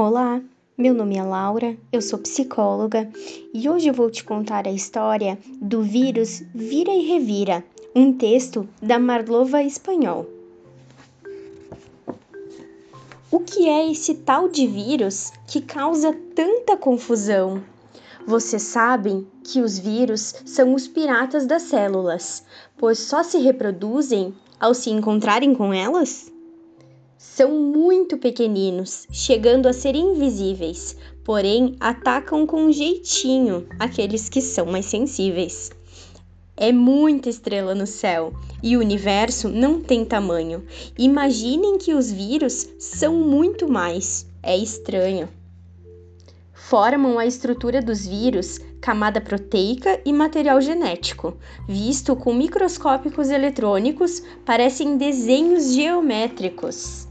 Olá, meu nome é Laura, eu sou psicóloga e hoje eu vou te contar a história do vírus Vira e Revira, um texto da Marlova Espanhol. O que é esse tal de vírus que causa tanta confusão? Vocês sabem que os vírus são os piratas das células, pois só se reproduzem ao se encontrarem com elas? São muito pequeninos, chegando a ser invisíveis, porém atacam com jeitinho aqueles que são mais sensíveis. É muita estrela no céu e o universo não tem tamanho. Imaginem que os vírus são muito mais. É estranho. Formam a estrutura dos vírus camada proteica e material genético. Visto com microscópicos eletrônicos, parecem desenhos geométricos.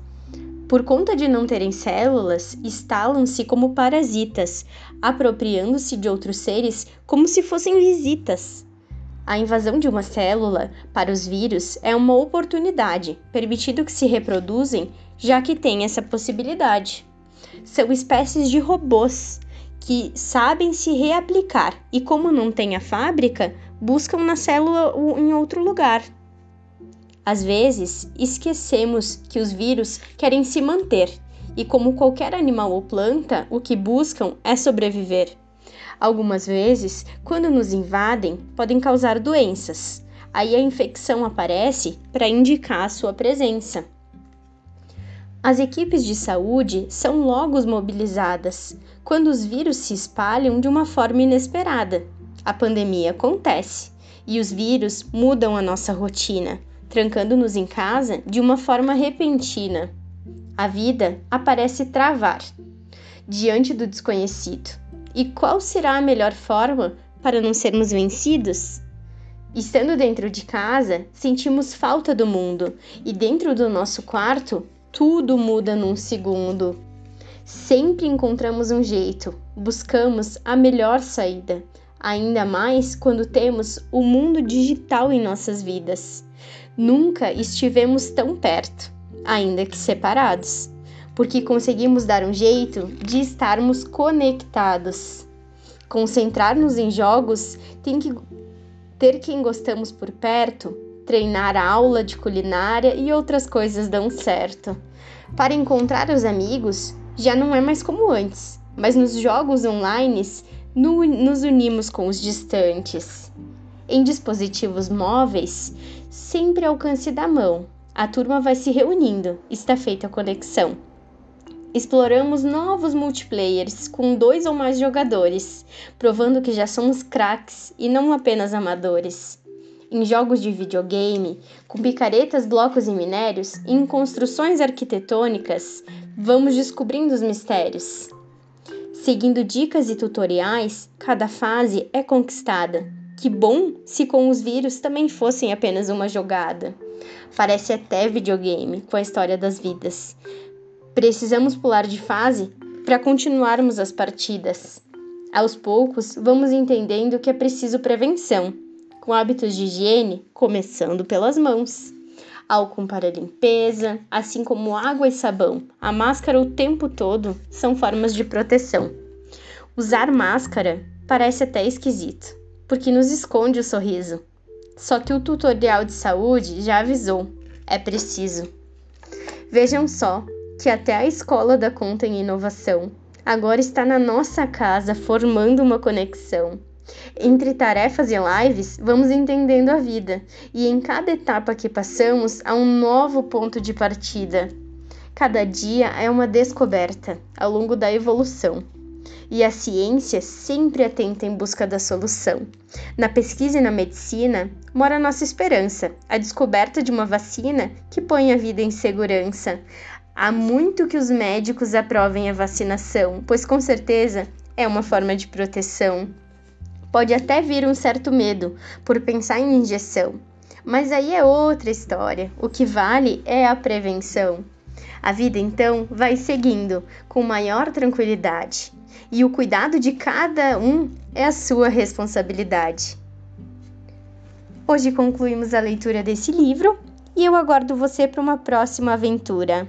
Por conta de não terem células, instalam-se como parasitas, apropriando-se de outros seres como se fossem visitas. A invasão de uma célula para os vírus é uma oportunidade, permitindo que se reproduzem, já que tem essa possibilidade. São espécies de robôs que sabem se reaplicar e, como não tem a fábrica, buscam na célula em outro lugar, às vezes, esquecemos que os vírus querem se manter e, como qualquer animal ou planta, o que buscam é sobreviver. Algumas vezes, quando nos invadem, podem causar doenças. Aí a infecção aparece para indicar a sua presença. As equipes de saúde são logo mobilizadas quando os vírus se espalham de uma forma inesperada. A pandemia acontece e os vírus mudam a nossa rotina trancando-nos em casa de uma forma repentina. A vida aparece travar diante do desconhecido. E qual será a melhor forma para não sermos vencidos? Estando dentro de casa, sentimos falta do mundo, e dentro do nosso quarto, tudo muda num segundo. Sempre encontramos um jeito, buscamos a melhor saída, ainda mais quando temos o mundo digital em nossas vidas. Nunca estivemos tão perto, ainda que separados, porque conseguimos dar um jeito de estarmos conectados. Concentrar-nos em jogos tem que ter quem gostamos por perto, treinar a aula de culinária e outras coisas dão certo. Para encontrar os amigos, já não é mais como antes, mas nos jogos online nos unimos com os distantes. Em dispositivos móveis, sempre alcance da mão. A turma vai se reunindo, está feita a conexão. Exploramos novos multiplayers com dois ou mais jogadores, provando que já somos craques e não apenas amadores. Em jogos de videogame, com picaretas, blocos e minérios, e em construções arquitetônicas, vamos descobrindo os mistérios. Seguindo dicas e tutoriais, cada fase é conquistada, que bom se com os vírus também fossem apenas uma jogada. Parece até videogame com a história das vidas. Precisamos pular de fase para continuarmos as partidas. Aos poucos, vamos entendendo que é preciso prevenção, com hábitos de higiene começando pelas mãos. Álcool para limpeza, assim como água e sabão, a máscara o tempo todo são formas de proteção. Usar máscara parece até esquisito, porque nos esconde o sorriso. Só que o tutorial de saúde já avisou: é preciso. Vejam só que até a escola da conta em inovação agora está na nossa casa formando uma conexão. Entre tarefas e lives, vamos entendendo a vida, e em cada etapa que passamos há um novo ponto de partida. Cada dia é uma descoberta ao longo da evolução e a ciência sempre atenta em busca da solução. Na pesquisa e na medicina mora a nossa esperança, a descoberta de uma vacina que põe a vida em segurança. Há muito que os médicos aprovem a vacinação, pois com certeza é uma forma de proteção. Pode até vir um certo medo por pensar em injeção, mas aí é outra história. O que vale é a prevenção. A vida então vai seguindo com maior tranquilidade e o cuidado de cada um é a sua responsabilidade. Hoje concluímos a leitura desse livro e eu aguardo você para uma próxima aventura.